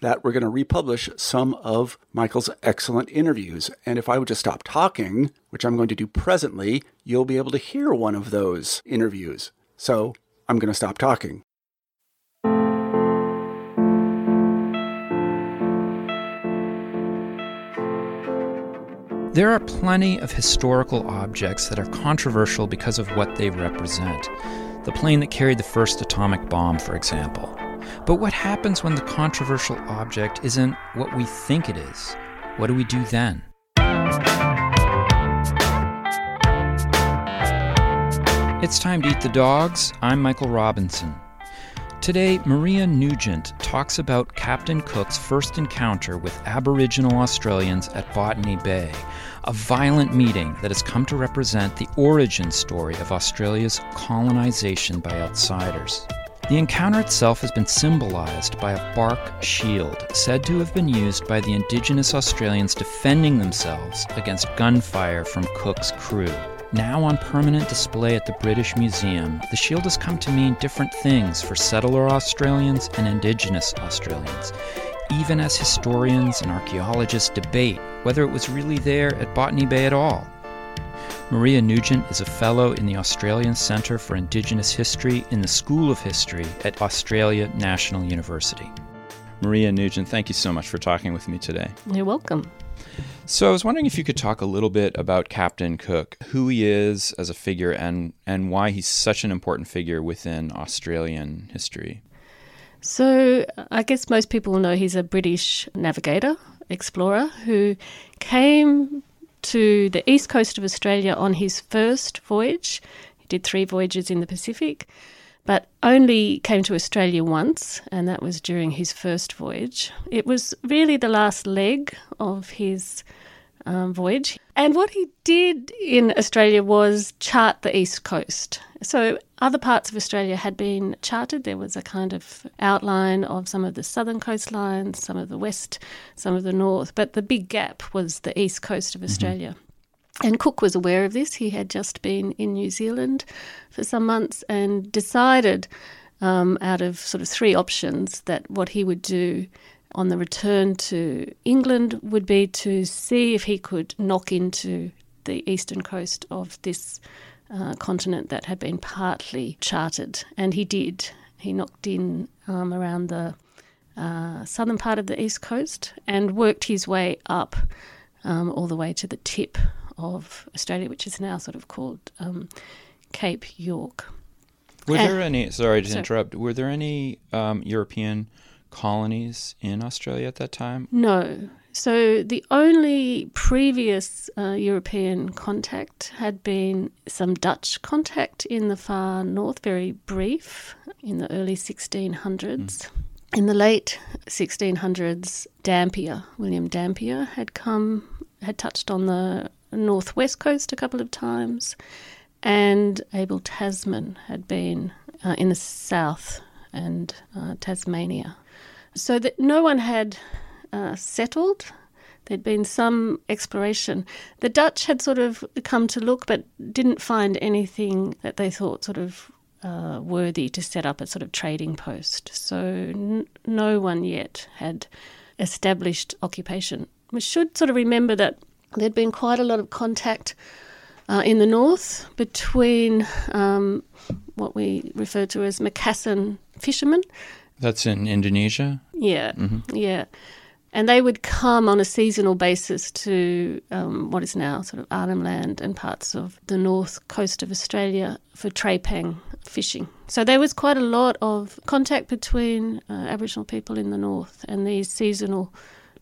that we're going to republish some of Michael's excellent interviews. And if I would just stop talking, which I'm going to do presently, you'll be able to hear one of those interviews. So I'm going to stop talking. There are plenty of historical objects that are controversial because of what they represent. The plane that carried the first atomic bomb, for example. But what happens when the controversial object isn't what we think it is? What do we do then? It's time to eat the dogs. I'm Michael Robinson. Today, Maria Nugent talks about Captain Cook's first encounter with Aboriginal Australians at Botany Bay, a violent meeting that has come to represent the origin story of Australia's colonization by outsiders. The encounter itself has been symbolized by a bark shield, said to have been used by the Indigenous Australians defending themselves against gunfire from Cook's crew. Now on permanent display at the British Museum, the shield has come to mean different things for settler Australians and Indigenous Australians, even as historians and archaeologists debate whether it was really there at Botany Bay at all. Maria Nugent is a fellow in the Australian Centre for Indigenous History in the School of History at Australia National University. Maria Nugent, thank you so much for talking with me today. You're welcome. So I was wondering if you could talk a little bit about Captain Cook, who he is as a figure and and why he's such an important figure within Australian history. So I guess most people know he's a British navigator, explorer who came to the east coast of Australia on his first voyage. He did three voyages in the Pacific, but only came to Australia once, and that was during his first voyage. It was really the last leg of his um, voyage. And what he did in Australia was chart the east coast. So other parts of Australia had been charted. There was a kind of outline of some of the southern coastlines, some of the west, some of the north, but the big gap was the east coast of Australia. Mm-hmm. And Cook was aware of this. He had just been in New Zealand for some months and decided, um, out of sort of three options, that what he would do on the return to England would be to see if he could knock into the eastern coast of this uh, continent that had been partly charted, and he did. He knocked in um, around the uh, southern part of the east coast and worked his way up um, all the way to the tip of Australia, which is now sort of called um, Cape York. Were and, there any? Sorry to sorry. interrupt. Were there any um, European colonies in Australia at that time? No. So the only previous uh, European contact had been some Dutch contact in the far north, very brief, in the early 1600s. Mm. In the late 1600s, Dampier, William Dampier, had come, had touched on the northwest coast a couple of times, and Abel Tasman had been uh, in the south and uh, Tasmania. So that no one had uh, settled. There'd been some exploration. The Dutch had sort of come to look, but didn't find anything that they thought sort of uh, worthy to set up a sort of trading post. So n- no one yet had established occupation we should sort of remember that there'd been quite a lot of contact uh, in the north between um, what we refer to as Macassan fishermen. That's in Indonesia? Yeah, yeah. And they would come on a seasonal basis to um, what is now sort of Arnhem Land and parts of the north coast of Australia for trepang fishing. So there was quite a lot of contact between uh, Aboriginal people in the north and these seasonal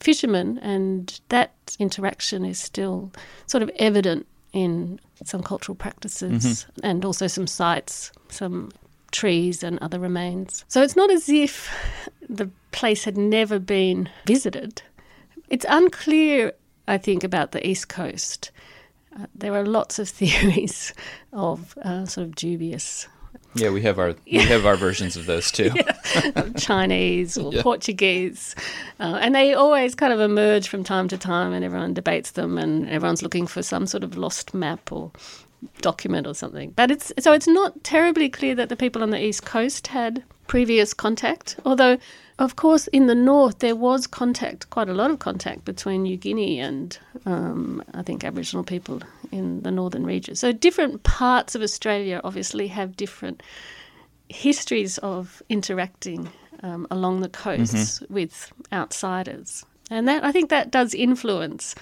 fishermen, and that interaction is still sort of evident in some cultural practices and also some sites, some trees and other remains. So it's not as if the place had never been visited. It's unclear, I think, about the East Coast. Uh, there are lots of theories of uh, sort of dubious Yeah, we have our we have our versions of those too. Chinese or Yeah. Portuguese. Uh, and they always kind of emerge from time to time, and everyone debates them, and everyone's looking for some sort of lost map or document or something. But it's so it's not terribly clear that the people on the east coast had previous contact, although. Of course, in the north, there was contact, quite a lot of contact between New Guinea and um, I think Aboriginal people in the northern region. So, different parts of Australia obviously have different histories of interacting um, along the coasts with outsiders, and that I think that does influence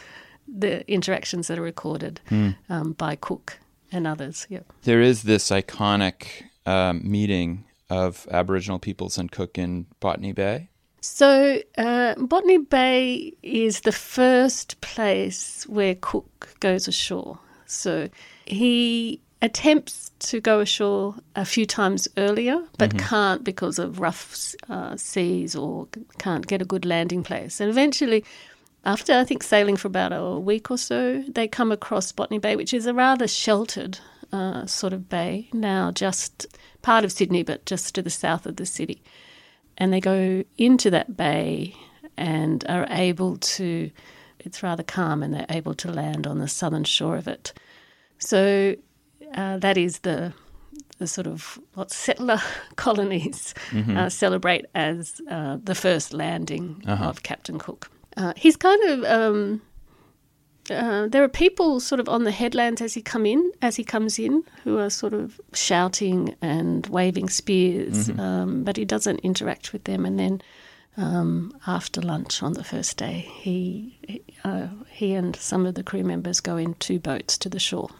the interactions that are recorded um, by Cook and others. Yeah. There is this iconic um, meeting of Aboriginal peoples and Cook in Botany Bay. So, uh, Botany Bay is the first place where Cook goes ashore. So, he attempts to go ashore a few times earlier, but can't because of rough uh, seas or can't get a good landing place. And eventually, after I think sailing for about a week or so, they come across Botany Bay, which is a rather sheltered uh, sort of bay, now just part of Sydney, but just to the south of the city. And they go into that bay and are able to it's rather calm and they're able to land on the southern shore of it. So uh, that is the the sort of what settler colonies uh, celebrate as uh, the first landing of Captain Cook. Uh, he's kind of um, uh, there are people sort of on the headlands as he come in, as he comes in, who are sort of shouting and waving spears, um, but he doesn't interact with them. And then um, after lunch on the first day, he he, uh, he and some of the crew members go in two boats to the shore.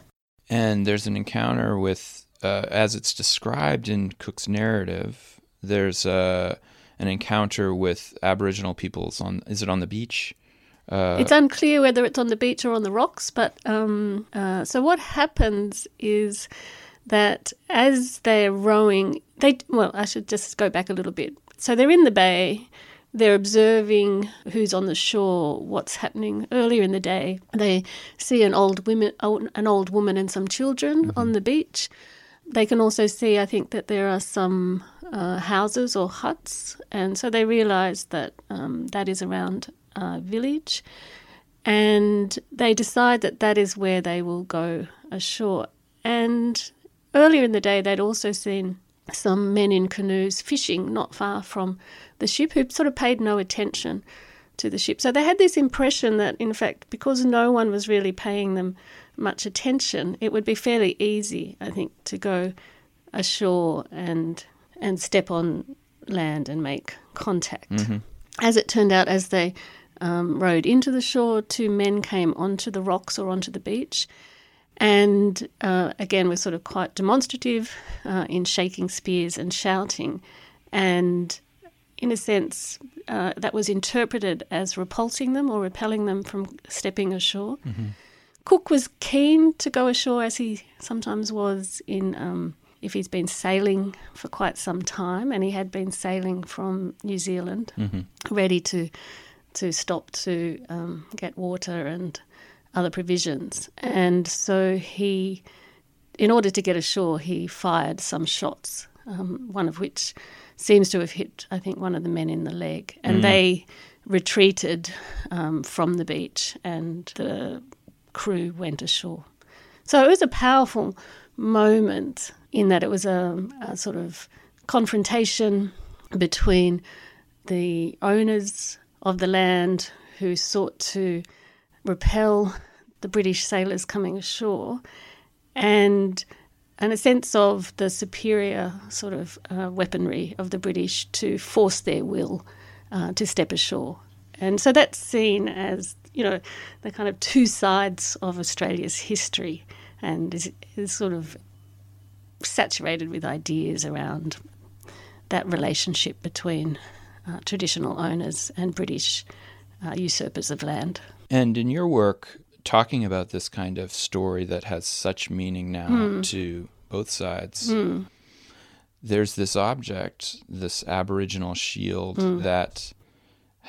And there's an encounter with, uh, as it's described in Cook's narrative, there's uh, an encounter with Aboriginal peoples on, is it on the beach? Uh, It's unclear whether it's on the beach or on the rocks, but um, uh, so what happens is that as they're rowing, they well, I should just go back a little bit. So they're in the bay, they're observing who's on the shore, what's happening earlier in the day. They see an old women, an old woman and some children on the beach. They can also see, I think, that there are some uh, houses or huts, and so they realise that um, that is around a village, and they decide that that is where they will go ashore. And earlier in the day, they'd also seen some men in canoes fishing not far from the ship who sort of paid no attention to the ship. So they had this impression that, in fact, because no one was really paying them much attention, it would be fairly easy, I think, to go ashore and and step on land and make contact. As it turned out, as they um, rowed into the shore, two men came onto the rocks or onto the beach, and uh, again were sort of quite demonstrative uh, in shaking spears and shouting, and in a sense, uh, that was interpreted as repulsing them or repelling them from stepping ashore. Cook was keen to go ashore, as he sometimes was in. Um, if he's been sailing for quite some time, and he had been sailing from New Zealand, ready to to stop to um, get water and other provisions, and so he, in order to get ashore, he fired some shots, um, one of which seems to have hit, I think, one of the men in the leg, and they retreated um, from the beach, and the crew went ashore. So it was a powerful moment in that it was a, a sort of confrontation between the owners of the land who sought to repel the British sailors coming ashore, and and a sense of the superior sort of uh, weaponry of the British to force their will uh, to step ashore. And so that's seen as, you know, the kind of two sides of Australia's history and is, is sort of saturated with ideas around that relationship between uh, traditional owners and British uh, usurpers of land. And in your work, talking about this kind of story that has such meaning now mm. to both sides, mm. there's this object, this Aboriginal shield mm. that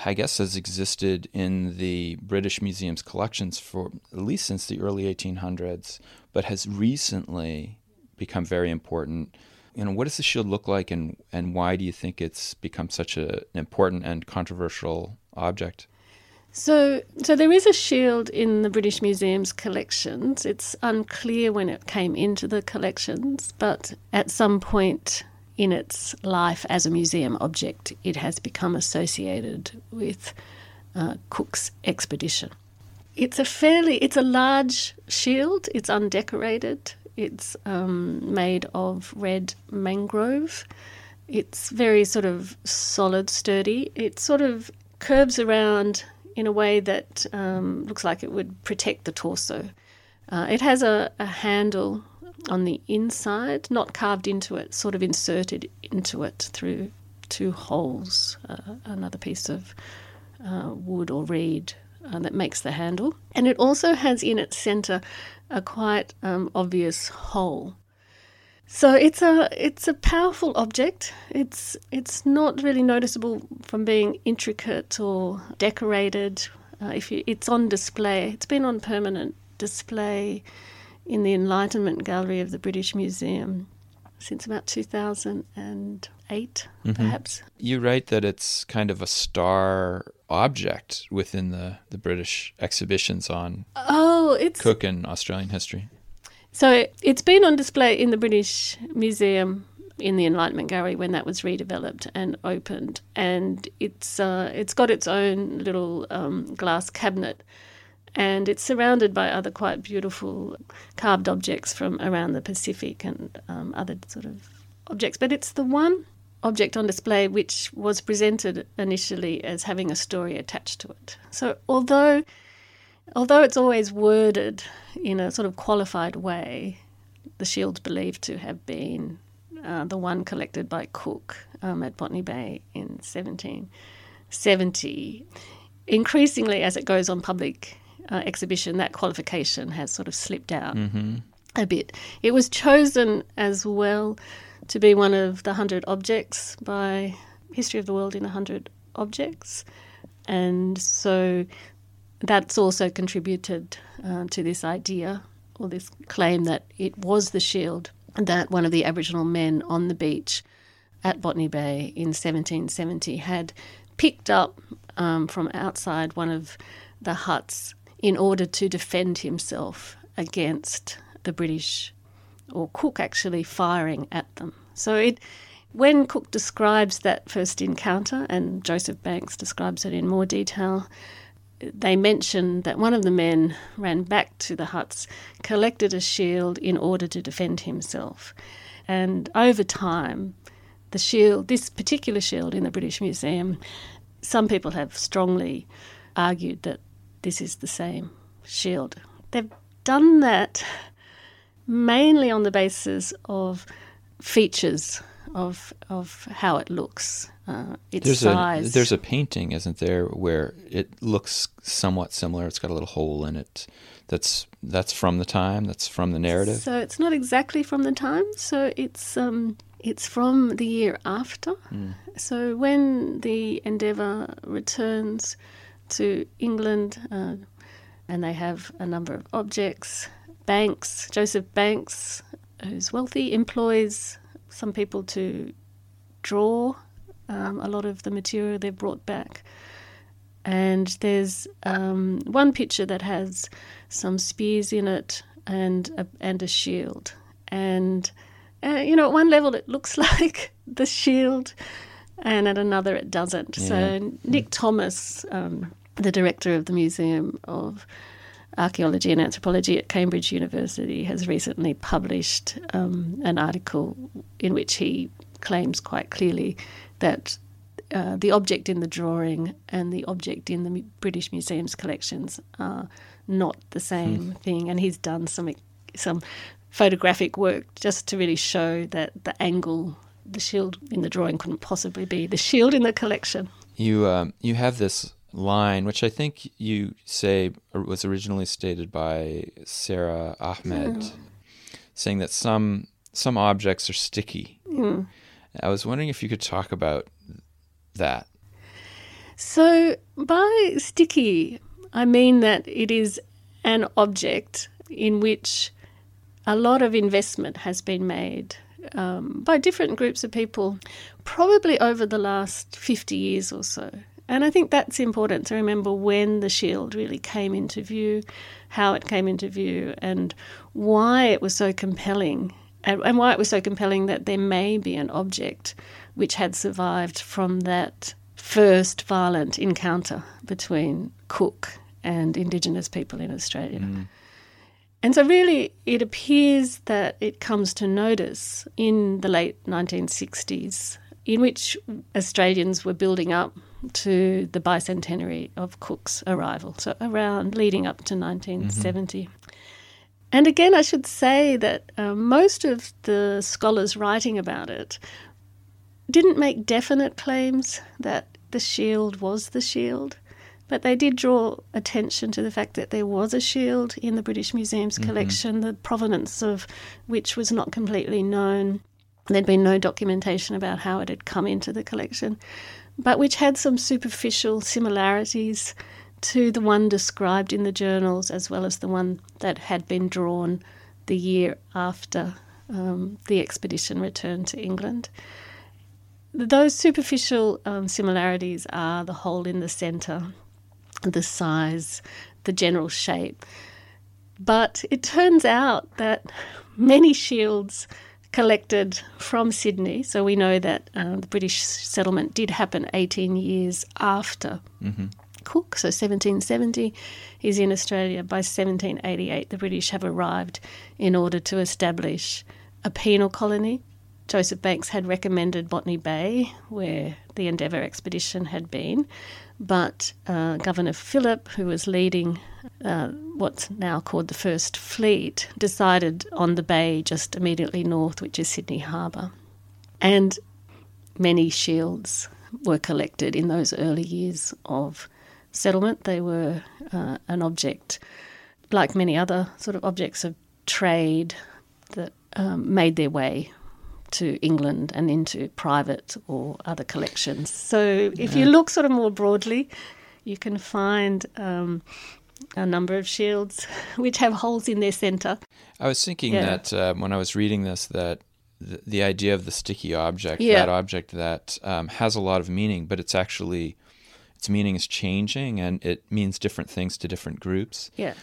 I guess has existed in the British Museum's collections for at least since the early 1800s, but has recently become very important. You know, what does the shield look like, and and why do you think it's become such a, an important and controversial object? So, so there is a shield in the British Museum's collections. It's unclear when it came into the collections, but at some point in its life as a museum object, it has become associated with uh, Cook's expedition. It's a fairly, it's a large shield. It's undecorated. It's um, made of red mangrove. It's very sort of solid, sturdy. It sort of curves around in a way that um, looks like it would protect the torso. Uh, it has a, a, handle on the inside, not carved into it, sort of inserted into it through two holes, uh, another piece of uh, wood or reed uh, that makes the handle. And it also has in its centre a quite um, obvious hole so it's a it's a powerful object. It's it's not really noticeable from being intricate or decorated. Uh, if you, it's on display, it's been on permanent display in the Enlightenment Gallery of the British Museum since about 2008, mm-hmm. perhaps. You write that it's kind of a star object within the, the British exhibitions on oh, it's, Cook and Australian history. So it's been on display in the British Museum in the Enlightenment Gallery when that was redeveloped and opened, and it's uh, it's got its own little um, glass cabinet, and it's surrounded by other quite beautiful carved objects from around the Pacific and um, other sort of objects. But it's the one object on display which was presented initially as having a story attached to it. So although Although it's always worded in a sort of qualified way, the shield's believed to have been uh, the one collected by Cook um, at Botany Bay in 1770. Increasingly, as it goes on public uh, exhibition, that qualification has sort of slipped out mm-hmm. a bit. It was chosen as well to be one of the 100 objects by History of the World in 100 Objects. And so that's also contributed uh, to this idea or this claim that it was the shield that one of the Aboriginal men on the beach at Botany Bay in 1770 had picked up um, from outside one of the huts in order to defend himself against the British, or Cook actually firing at them. So it, when Cook describes that first encounter, and Joseph Banks describes it in more detail, they mentioned that one of the men ran back to the huts, collected a shield in order to defend himself. And over time, the shield, this particular shield in the British Museum, some people have strongly argued that this is the same shield. They've done that mainly on the basis of features of of how it looks, uh, its there's size. A, there's a painting, isn't there, where it looks somewhat similar. It's got a little hole in it. That's that's from the time. That's from the narrative. So it's not exactly from the time. So it's um, it's from the year after. Mm. So when the Endeavour returns to England, uh, and they have a number of objects. Banks, Joseph Banks, who's wealthy, employs some people to draw um, a lot of the material they've brought back. And there's um, one picture that has some spears in it and a, and a shield. And, uh, you know, at one level it looks like the shield, and at another it doesn't. Yeah. So Nick Thomas, um, the director of the Museum of Archaeology and Anthropology at Cambridge University, has recently published um, an article in which he claims quite clearly that uh, the object in the drawing and the object in the British Museum's collections are not the same mm. thing. And he's done some some photographic work just to really show that the angle, the shield in the drawing couldn't possibly be the shield in the collection. You um, you have this line, which I think you say was originally stated by Sara Ahmed, mm. saying that some some objects are sticky. Mm. I was wondering if you could talk about that. So, by sticky, I mean that it is an object in which a lot of investment has been made um, by different groups of people, probably over the last 50 years or so. And I think that's important to remember when the shield really came into view, how it came into view, and why it was so compelling, and, and why it was so compelling that there may be an object which had survived from that first violent encounter between Cook and Indigenous people in Australia. Mm. And so, really, it appears that it comes to notice in the late 1960s, in which Australians were building up to the bicentenary of Cook's arrival, so around leading up to 1970. Mm-hmm. And again, I should say that uh, most of the scholars writing about it didn't make definite claims that the shield was the shield, but they did draw attention to the fact that there was a shield in the British Museum's mm-hmm. collection, the provenance of which was not completely known. There'd been no documentation about how it had come into the collection, but which had some superficial similarities to the one described in the journals as well as the one that had been drawn the year after um, the expedition returned to England. Those superficial um, similarities are the hole in the centre, the size, the general shape. But it turns out that many shields collected from Sydney, so we know that uh, the British settlement did happen 18 years after mm-hmm. Cook, so 1770. He's in Australia. By 1788, the British have arrived in order to establish a penal colony Joseph Banks had recommended Botany Bay, where the Endeavour expedition had been, but uh, Governor Phillip, who was leading uh, what's now called the First Fleet, decided on the bay just immediately north, which is Sydney Harbour. And many shields were collected in those early years of settlement. They were uh, an object, like many other sort of objects of trade, that um, made their way to England and into private or other collections. So if you look sort of more broadly, you can find um, a number of shields which have holes in their centre. I was thinking yeah. that um, when I was reading this, that the, the idea of the sticky object, yeah. that object that um, has a lot of meaning, but it's actually its meaning is changing and it means different things to different groups. Yeah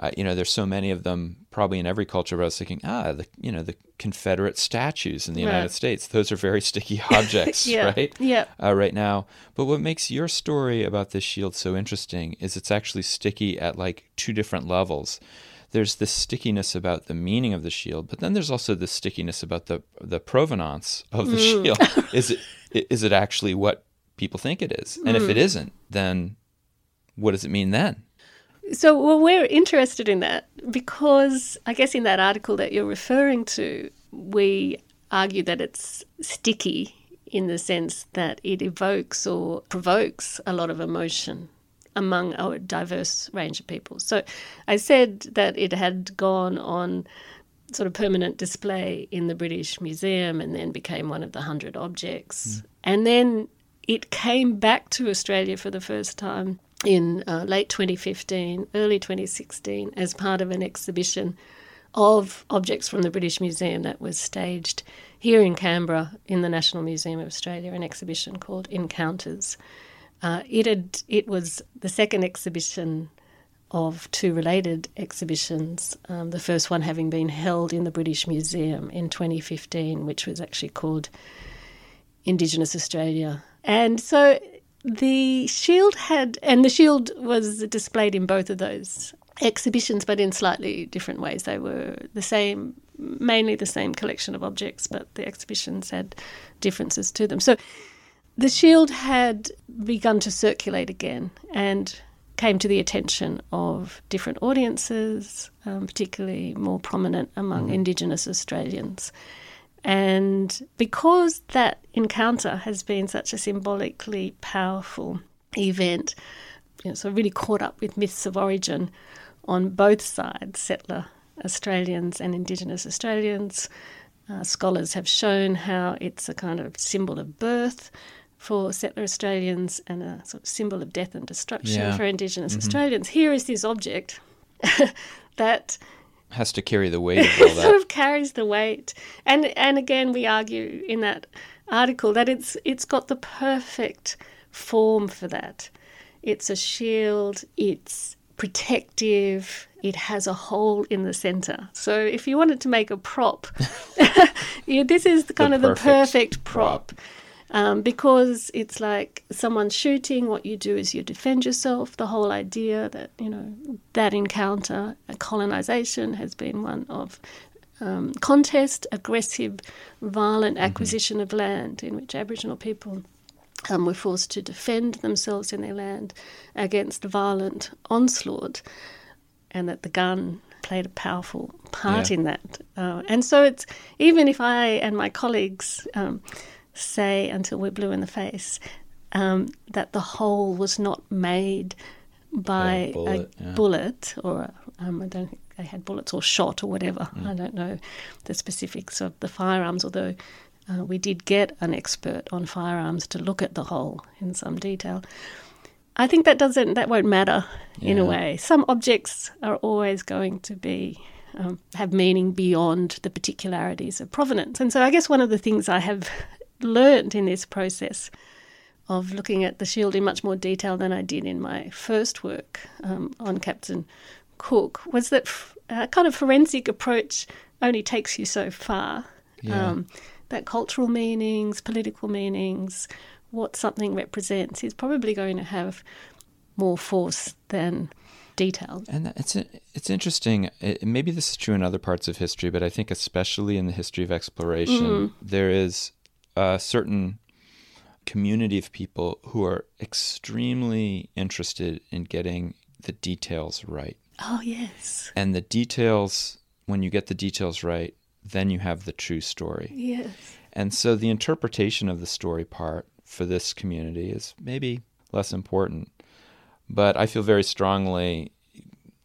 uh, you know, there's so many of them probably in every culture. But I was thinking, ah, the you know the Confederate statues in the right. United States; those are very sticky objects, yeah. right? Yeah. Uh, right now, but what makes your story about this shield so interesting is it's actually sticky at like two different levels. There's this stickiness about the meaning of the shield, but then there's also the stickiness about the the provenance of the mm. shield. is it is it actually what people think it is? And mm. if it isn't, then what does it mean then? So, well, we're interested in that because I guess in that article that you're referring to, we argue that it's sticky in the sense that it evokes or provokes a lot of emotion among a diverse range of people. So, I said that it had gone on sort of permanent display in the British Museum and then became one of the hundred objects. Mm. And then it came back to Australia for the first time in uh, late 2015, early 2016, as part of an exhibition of objects from the British Museum that was staged here in Canberra in the National Museum of Australia, an exhibition called Encounters. Uh, it had it was the second exhibition of two related exhibitions. Um, the first one having been held in the British Museum in 2015, which was actually called Indigenous Australia. And so the shield had, and the shield was displayed in both of those exhibitions, but in slightly different ways. They were the same, mainly the same collection of objects, but the exhibitions had differences to them. So the shield had begun to circulate again and came to the attention of different audiences, um, particularly more prominent among mm. Indigenous Australians. And because that encounter has been such a symbolically powerful event, you know, so really caught up with myths of origin on both sides, settler Australians and Indigenous Australians. Uh, scholars have shown how it's a kind of symbol of birth for settler Australians and a sort of symbol of death and destruction yeah. for Indigenous mm-hmm. Australians. Here is this object that has to carry the weight of all that. It sort of carries the weight. And and again we argue in that article that it's it's got the perfect form for that. It's a shield, it's protective, it has a hole in the center. So if you wanted to make a prop, yeah, this is kind the of the perfect prop. prop um, because it's like someone shooting. What you do is you defend yourself. The whole idea that you know that encounter, a colonization, has been one of um, contest, aggressive, violent mm-hmm. acquisition mm-hmm. of land in which Aboriginal people um, were forced to defend themselves in their land against violent onslaught, and that the gun played a powerful part yeah. in that. Uh, and so it's even if I and my colleagues um, say until we're blue in the face um, that the hole was not made by a bullet, a yeah. bullet or um, I don't think they had bullets or shot or whatever. Mm. I don't know the specifics of the firearms, although uh, we did get an expert on firearms to look at the hole in some detail. I think that doesn't that won't matter yeah. in a way. Some objects are always going to be um, have meaning beyond the particularities of provenance, and so I guess one of the things I have learned in this process of looking at the shield in much more detail than I did in my first work um, on Captain Cook was that a kind of forensic approach only takes you so far. Yeah. Um, that cultural meanings, political meanings, what something represents is probably going to have more force than detail. And it's it's interesting. It, maybe this is true in other parts of history, but I think especially in the history of exploration, mm. there is a certain community of people who are extremely interested in getting the details right. Oh, yes. And the details, when you get the details right, then you have the true story. Yes. And so the interpretation of the story part for this community is maybe less important. But I feel very strongly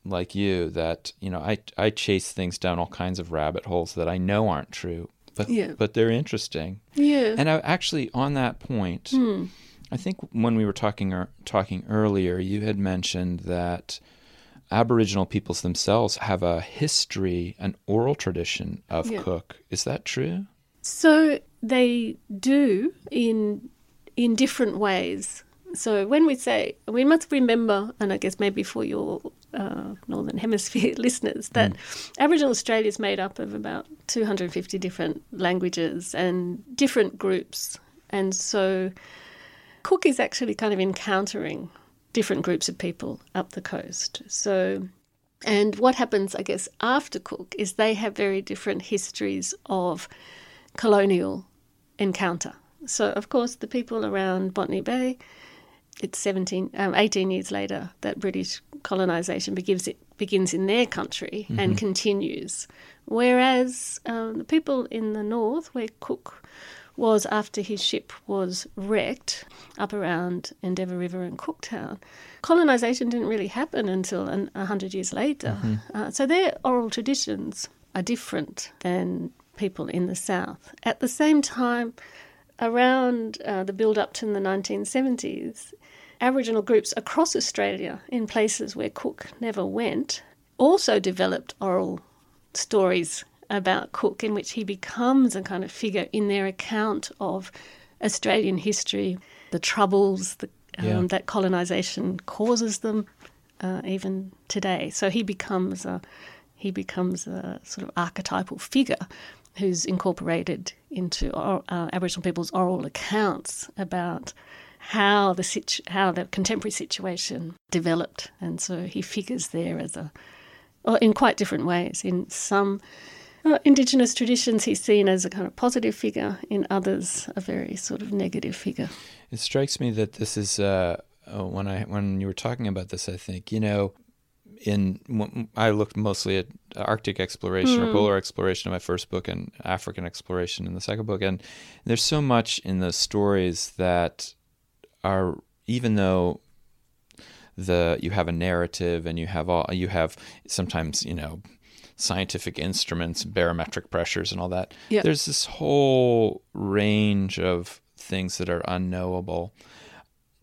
like you that, you know, I I chase things down all kinds of rabbit holes that I know aren't true but yeah. but they're interesting. Yeah. And I, actually, on that point, mm. I think when we were talking er, talking earlier, you had mentioned that Aboriginal peoples themselves have a history, an oral tradition of yeah. cook. Is that true? So they do in in different ways. So when we say we must remember, and I guess maybe for your uh, Northern Hemisphere listeners that mm. Aboriginal Australia is made up of about 250 different languages and different groups. And so Cook is actually kind of encountering different groups of people up the coast. So, and what happens, I guess, after Cook is they have very different histories of colonial encounter. So, of course, the people around Botany Bay it's 17, um, 18 years later that British colonisation begins, it begins in their country mm-hmm. and continues. Whereas um, the people in the north, where Cook was after his ship was wrecked up around Endeavour River and Cooktown, colonisation didn't really happen until an, 100 years later. Mm-hmm. Uh, so their oral traditions are different than people in the south. At the same time, around uh, the build up to the 1970s, Aboriginal groups across Australia, in places where Cook never went, also developed oral stories about Cook, in which he becomes a kind of figure in their account of Australian history, the troubles the, um, yeah. that colonisation causes them, uh, even today. So he becomes a he becomes a sort of archetypal figure who's incorporated into uh, Aboriginal people's oral accounts about how the situ- how the contemporary situation developed, and so he figures there as a, well, in quite different ways. In some uh, Indigenous traditions, he's seen as a kind of positive figure. In others, a very sort of negative figure. It strikes me that this is uh, uh when I when you were talking about this, I think you know in I looked mostly at Arctic exploration mm. or hmm. polar exploration in my first book and African exploration in the second book and there's so much in those stories that are even though the you have a narrative and you have all you have sometimes you know scientific instruments barometric pressures and all that there's this whole range of things that are unknowable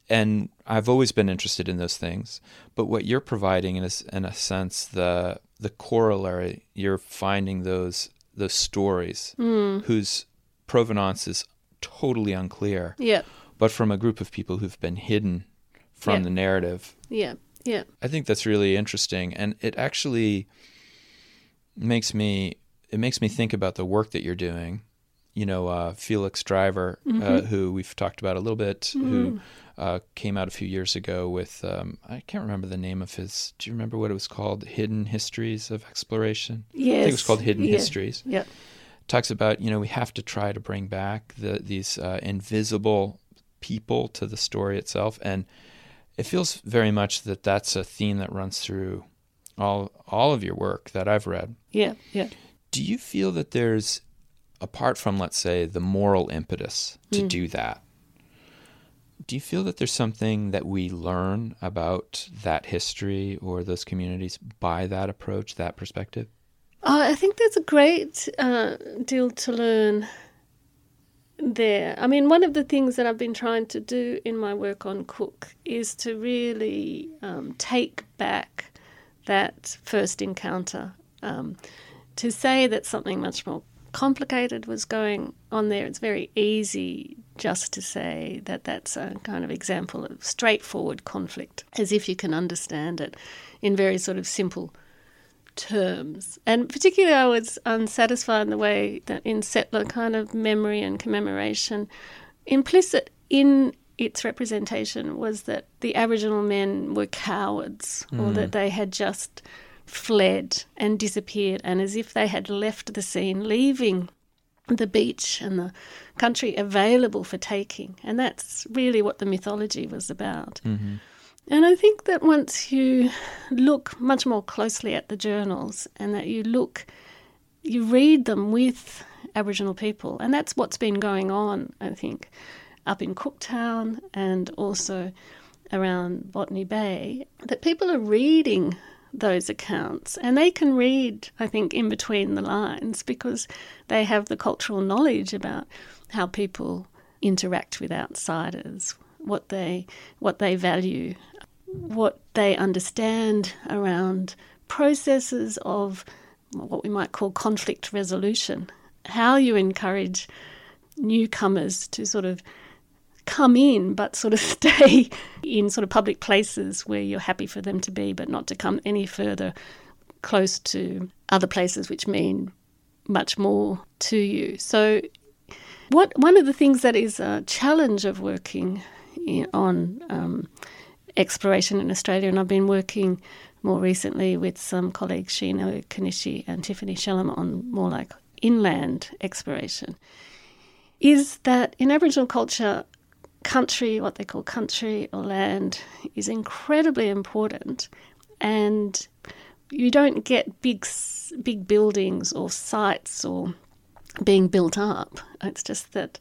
and I've always been interested in those things. But what you're providing is, in a sense, the the corollary. You're finding those those stories mm. whose provenance is totally unclear. Yeah. But from a group of people who've been hidden from yeah. the narrative. Yeah. Yeah. I think that's really interesting, and it actually makes me it makes me think about the work that you're doing. You know, uh, Felix Driver, uh, mm-hmm. uh, who we've talked about a little bit, mm. who uh, came out a few years ago with um, I can't remember the name of his. Do you remember what it was called? Hidden Histories of Exploration. Yes, I think it was called Hidden yeah. Histories. Yeah, talks about you know we have to try to bring back the these uh, invisible people to the story itself, and it feels very much that that's a theme that runs through all all of your work that I've read. Yeah, yeah. Do you feel that there's apart from let's say the moral impetus to mm. do that do you feel that there's something that we learn about that history or those communities by that approach, that perspective? Uh, I think there's a great uh, deal to learn there. I mean, one of the things that I've been trying to do in my work on Cook is to really um, take back that first encounter. Um, to say that something much more complicated was going on there, it's very easy just to say that that's a kind of example of straightforward conflict, as if you can understand it in very sort of simple terms. And particularly, I was unsatisfied in the way that in settler kind of memory and commemoration, implicit in its representation was that the Aboriginal men were cowards mm. or that mm. they had just fled and disappeared, and as if they had left the scene, leaving the beach and the country available for taking. And that's really what the mythology was about. Mm-hmm. And I think that once you look much more closely at the journals and that you look, you read them with Aboriginal people, and that's what's been going on, I think, up in Cooktown and also around Botany Bay, that people are reading those accounts. And they can read, I think, in between the lines because they have the cultural knowledge about how people interact with outsiders, what they what they value, what they understand around processes of what we might call conflict resolution, how you encourage newcomers to sort of come in but sort of stay in sort of public places where you're happy for them to be, but not to come any further close to other places which mean much more to you. So, what one of the things that is a challenge of working in, on um, exploration in Australia, and I've been working more recently with some colleagues, Shino Konishi and Tiffany Shellam, on more like inland exploration, is that in Aboriginal culture, country, what they call country or land, is incredibly important, and you don't get big big buildings or sites or being built up. It's just that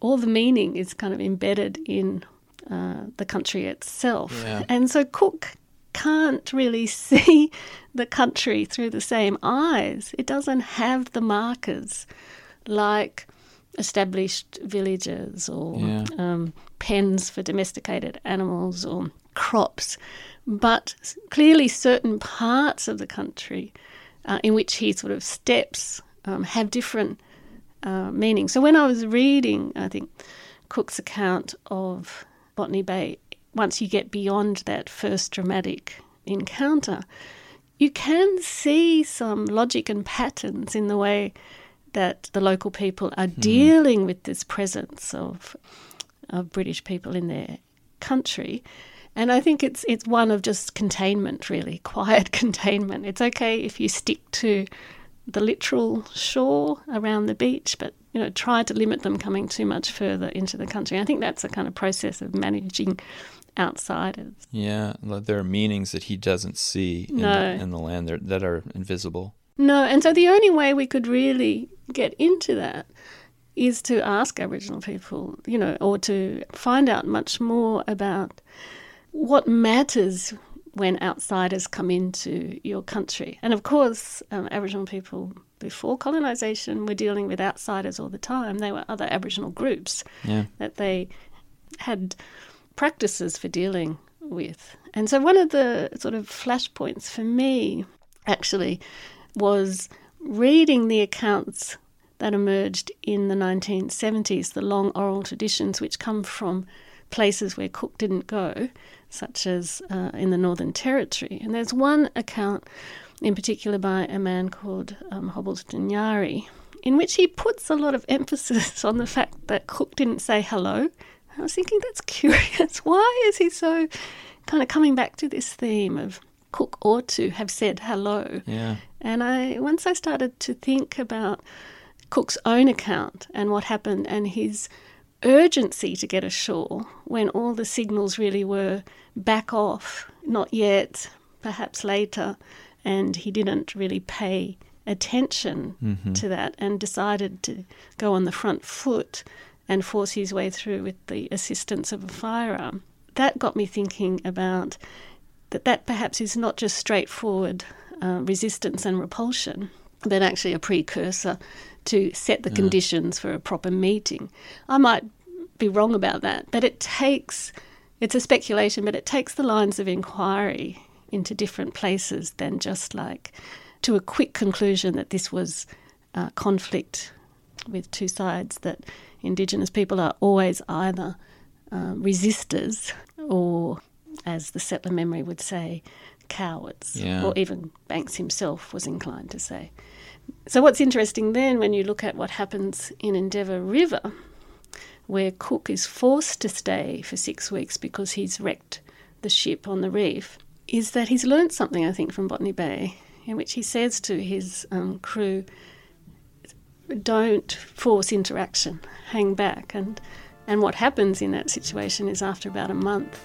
all the meaning is kind of embedded in uh, the country itself, yeah. and so Cook can't really see the country through the same eyes. It doesn't have the markers like established villages or yeah. um, pens for domesticated animals or crops, but clearly certain parts of the country uh, in which he sort of steps um, have different uh, meanings. So when I was reading, I think, Cook's account of Botany Bay, once you get beyond that first dramatic encounter, you can see some logic and patterns in the way that the local people are mm. dealing with this presence of of British people in their country. And I think it's it's one of just containment, really, quiet containment. It's okay if you stick to the literal shore around the beach, but you know, try to limit them coming too much further into the country. I think that's a kind of process of managing outsiders. Yeah, there are meanings that he doesn't see in, No. the, in the land that- that are invisible. No, and so the only way we could really get into that is to ask Aboriginal people, you know, or to find out much more about what matters when outsiders come into your country. And of course, um, Aboriginal people before colonisation were dealing with outsiders all the time. They were other Aboriginal groups Yeah. that they had practices for dealing with. And so one of the sort of flashpoints for me actually was reading the accounts that emerged in the 1970s, the long oral traditions which come from places where Cook didn't go, such as uh, in the Northern Territory. And there's one account in particular by a man called um, Hobbles Danaiyarri, in which he puts a lot of emphasis on the fact that Cook didn't say hello. I was thinking that's curious. Why is he so kind of coming back to this theme of Cook ought to have said hello? Yeah. And I once I started to think about Cook's own account and what happened and his urgency to get ashore when all the signals really were back off, not yet, perhaps later, and he didn't really pay attention to that and decided to go on the front foot and force his way through with the assistance of a firearm. That got me thinking about that that perhaps is not just straightforward uh, resistance and repulsion, but actually a precursor to set the conditions for a proper meeting. I might be wrong about that, but it takes, it's a speculation, but it takes the lines of inquiry into different places than just like to a quick conclusion that this was uh, conflict with two sides, that Indigenous people are always either uh, resistors or, as the settler memory would say, cowards, Yeah. or even Banks himself was inclined to say. So, what's interesting then when you look at what happens in Endeavour River, where Cook is forced to stay for six weeks because he's wrecked the ship on the reef, is that he's learnt something, I think, from Botany Bay, in which he says to his um, crew, don't force interaction, hang back. And, and what happens in that situation is after about a month,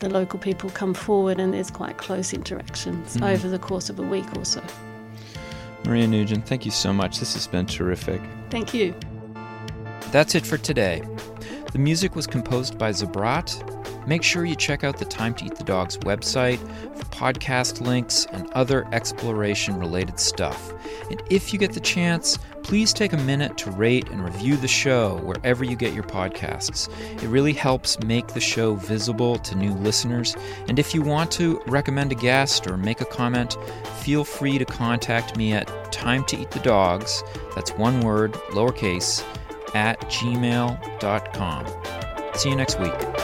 the local people come forward and there's quite close interactions mm-hmm. over the course of a week or so. Maria Nugent, thank you so much. This has been terrific. Thank you. That's it for today. The music was composed by Zabrat. Make sure you check out the Time to Eat the Dogs website for podcast links and other exploration related stuff. And if you get the chance, please take a minute to rate and review the show wherever you get your podcasts. It really helps make the show visible to new listeners. And if you want to recommend a guest or make a comment, feel free to contact me at time to eat the dogs, that's one word, lowercase, at gmail.com. See you next week.